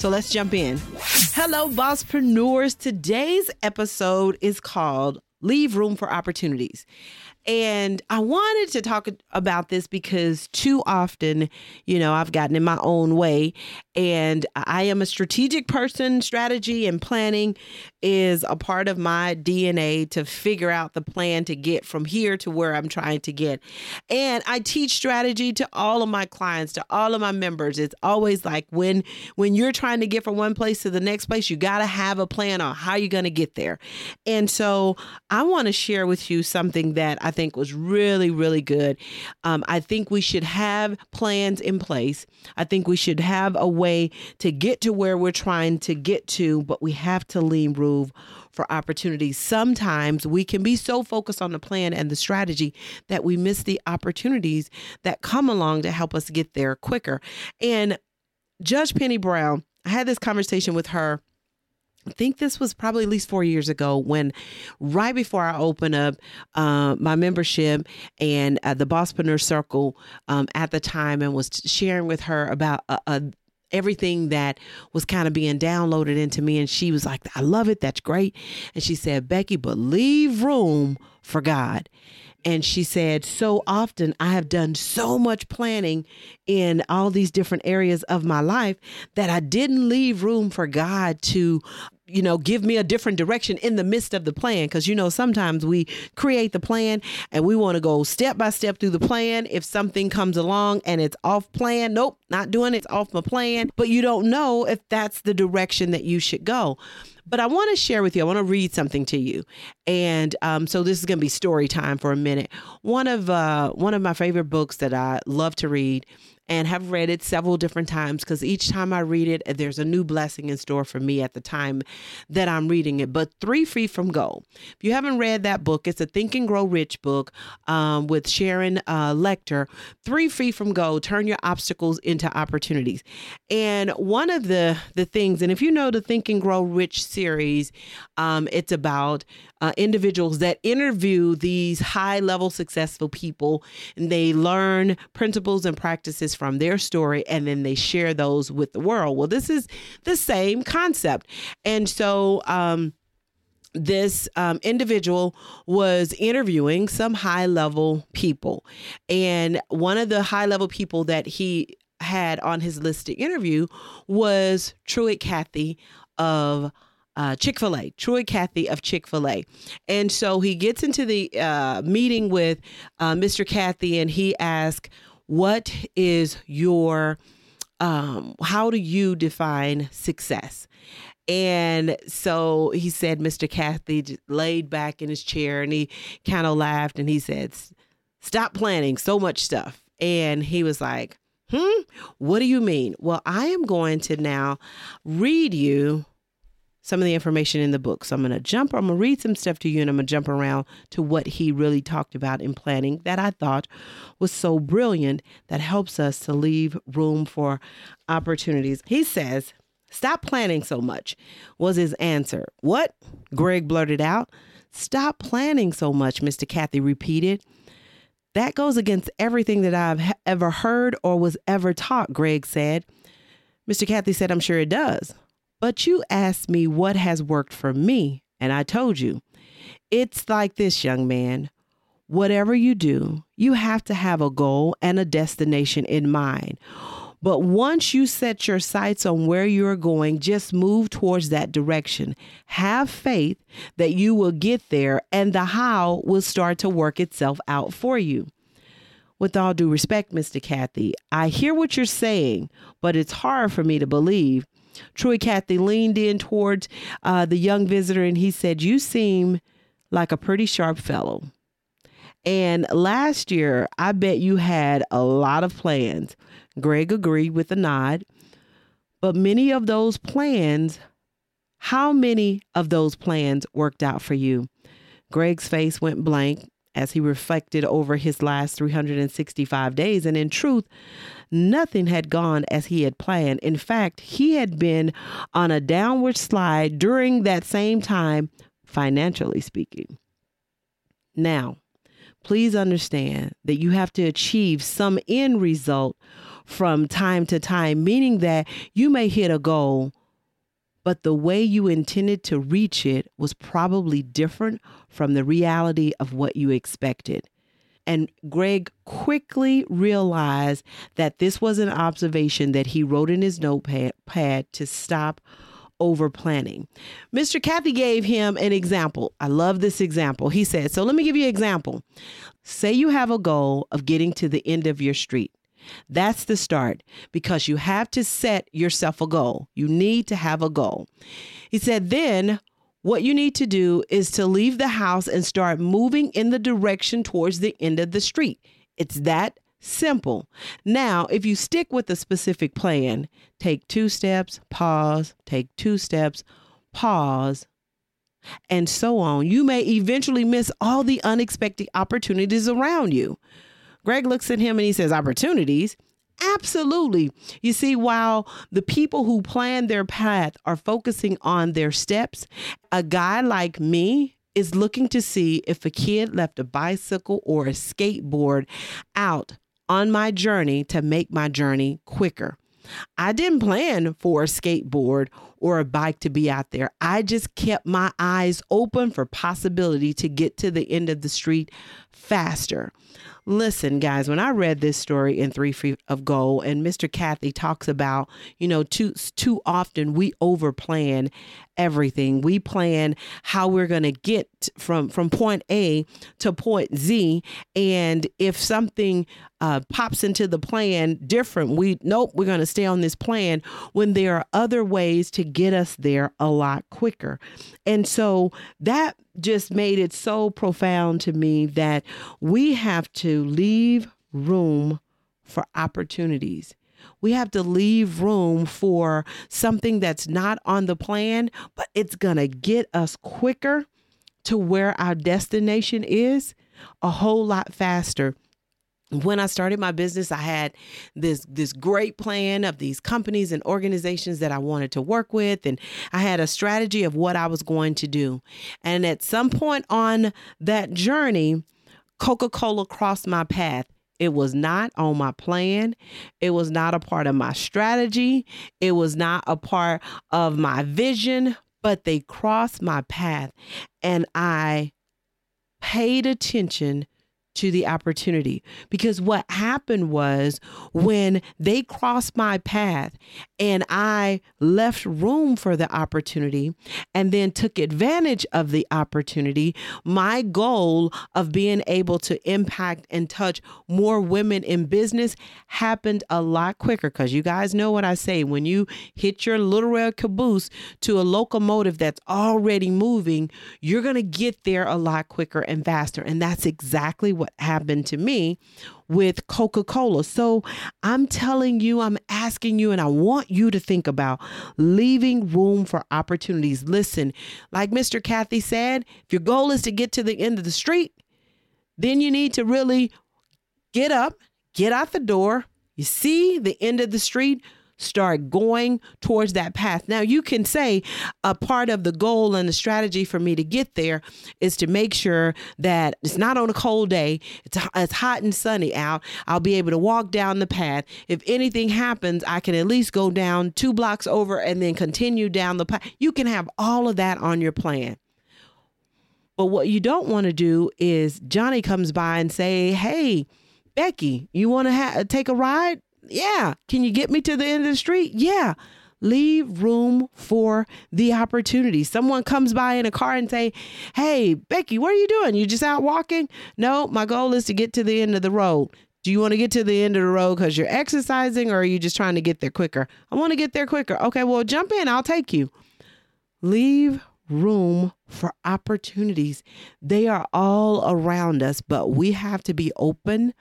So let's jump in. Hello, Bosspreneurs. Today's episode is called Leave Room for Opportunities. And I wanted to talk about this because too often, you know, I've gotten in my own way. And I am a strategic person. Strategy and planning is a part of my DNA to figure out the plan to get from here to where I'm trying to get. And I teach strategy to all of my clients, to all of my members. It's always like when when you're trying to get from one place to the next place, you got to have a plan on how you're going to get there. And so I want to share with you something that I think was really, really good. Um, I think we should have plans in place. I think we should have a way to get to where we're trying to get to, but we have to lean room for opportunities. Sometimes we can be so focused on the plan and the strategy that we miss the opportunities that come along to help us get there quicker. And Judge Penny Brown, I had this conversation with her I think this was probably at least four years ago when, right before I opened up uh, my membership and uh, the Bosspreneur Circle um, at the time, and was sharing with her about a, a everything that was kind of being downloaded into me. And she was like, I love it. That's great. And she said, Becky, but leave room for God. And she said, So often I have done so much planning in all these different areas of my life that I didn't leave room for God to you know, give me a different direction in the midst of the plan. Because, you know, sometimes we create the plan and we want to go step by step through the plan. If something comes along and it's off plan, nope, not doing it, it's off my plan. But you don't know if that's the direction that you should go. But I want to share with you, I want to read something to you. And um, so this is going to be story time for a minute. One of uh, one of my favorite books that I love to read and have read it several different times because each time I read it, there's a new blessing in store for me at the time that I'm reading it. But Three Feet from Gold. If you haven't read that book, it's a Think and Grow Rich book um, with Sharon uh, Lechter. Three Feet from Gold, turn your obstacles into opportunities. And one of the, the things, and if you know the Think and Grow Rich series, um, it's about uh, individuals that interview these high level successful people and they learn principles and practices from their story and then they share those with the world. Well, this is the same concept. And so, um, this um, individual was interviewing some high level people. And one of the high level people that he had on his list to interview was Truett Cathy of uh, Chick fil A, Truett Cathy of Chick fil A. And so he gets into the uh, meeting with uh, Mr. Cathy and he asks, What is your, um, how do you define success? And so he said, Mr. Cathy laid back in his chair and he kind of laughed and he said, Stop planning so much stuff. And he was like, Hmm, what do you mean? Well, I am going to now read you some of the information in the book. So I'm going to jump, I'm going to read some stuff to you and I'm going to jump around to what he really talked about in planning that I thought was so brilliant that helps us to leave room for opportunities. He says, Stop planning so much, was his answer. What? Greg blurted out. Stop planning so much, Mr. Cathy repeated. That goes against everything that I've ever heard or was ever taught, Greg said. Mr. Cathy said, I'm sure it does. But you asked me what has worked for me, and I told you. It's like this, young man. Whatever you do, you have to have a goal and a destination in mind. But once you set your sights on where you're going, just move towards that direction. Have faith that you will get there and the how will start to work itself out for you. With all due respect, Mr. Cathy, I hear what you're saying, but it's hard for me to believe Truett Cathy leaned in towards uh, the young visitor and he said, You seem like a pretty sharp fellow. And last year, I bet you had a lot of plans. Greg agreed with a nod. But many of those plans How many of those plans worked out for you? Greg's face went blank as he reflected over his last 365 days. And in truth, nothing had gone as he had planned. In fact, he had been on a downward slide during that same time, financially speaking. Now, please understand that you have to achieve some end result from time to time, meaning that you may hit a goal, but the way you intended to reach it was probably different from the reality of what you expected. And Greg quickly realized that this was an observation that he wrote in his notepad to stop over planning. Mr. Cathy gave him an example. I love this example. He said, So let me give you an example. Say you have a goal of getting to the end of your street. That's the start because you have to set yourself a goal. You need to have a goal. He said, then what you need to do is to leave the house and start moving in the direction towards the end of the street. It's that simple. Now, if you stick with a specific plan, take two steps, pause, take two steps, pause, and so on. You may eventually miss all the unexpected opportunities around you. Greg looks at him and he says, Opportunities? Absolutely. You see, while the people who plan their path are focusing on their steps, a guy like me is looking to see if a kid left a bicycle or a skateboard out on my journey to make my journey quicker. I didn't plan for a skateboard or a bike to be out there. I just kept my eyes open for possibility to get to the end of the street faster. Listen, guys, when I read this story in Three Feet of Gold, and Mr. Cathy talks about, you know, too too often we overplan everything. We plan how we're going to get from from point A to point Z, and if something uh, pops into the plan different, we nope, we're going to stay on this plan. When there are other ways to get us there a lot quicker, and so that just made it so profound to me that we have to leave room for opportunities. We have to leave room for something that's not on the plan, but it's going to get us quicker to where our destination is a whole lot faster when I started my business, I had this this great plan of these companies and organizations that I wanted to work with and I had a strategy of what I was going to do. And at some point on that journey, Coca-Cola crossed my path. It was not on my plan. It was not a part of my strategy. It was not a part of my vision, but they crossed my path and I paid attention to the opportunity because what happened was when they crossed my path and I left room for the opportunity and then took advantage of the opportunity, my goal of being able to impact and touch more women in business happened a lot quicker because you guys know what I say when you hit your little red caboose to a locomotive that's already moving, you're going to get there a lot quicker and faster. And that's exactly what happened to me with Coca Cola. So I'm telling you, I'm asking you, and I want you to think about leaving room for opportunities. Listen, like Mr. Cathy said, if your goal is to get to the end of the street, then you need to really get up, get out the door. You see the end of the street, start going towards that path. Now, you can say a part of the goal and the strategy for me to get there is to make sure that it's not on a cold day, it's, it's hot and sunny out. I'll be able to walk down the path. If anything happens, I can at least go down two blocks over and then continue down the path. You can have all of that on your plan. But what you don't want to do is Johnny comes by and say, "Hey, Becky, you want to ha- take a ride? Yeah. Can you get me to the end of the street? Yeah. Leave room for the opportunity. Someone comes by in a car and say, Hey, Becky, what are you doing? You just out walking? No, my goal is to get to the end of the road. Do you want to get to the end of the road because you're exercising or are you just trying to get there quicker? I want to get there quicker. Okay, well, jump in. I'll take you. Leave room for opportunities. They are all around us, but we have to be open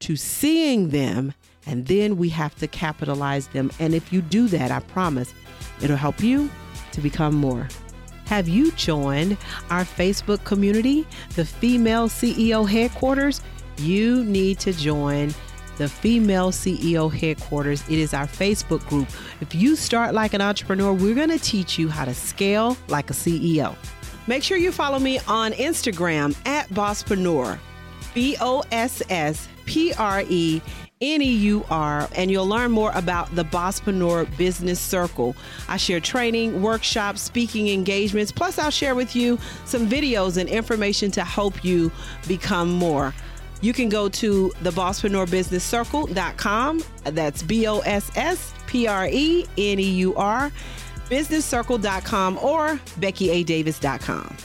to seeing them and then we have to capitalize them. And if you do that, I promise it'll help you to become more. Have you joined our Facebook community, the Female CEO Headquarters? You need to join the Female CEO Headquarters. It is our Facebook group. If you start like an entrepreneur, we're going to teach you how to scale like a CEO. Make sure you follow me on Instagram at Bosspreneur, B O S S P R E N E U R, and you'll learn more about the Bosspreneur Business Circle. I share training, workshops, speaking engagements, plus, I'll share with you some videos and information to help you become more. You can go to the Bosspreneur That's B O S S P R E N E U R, businesscircle.com or BeckyADavis.com.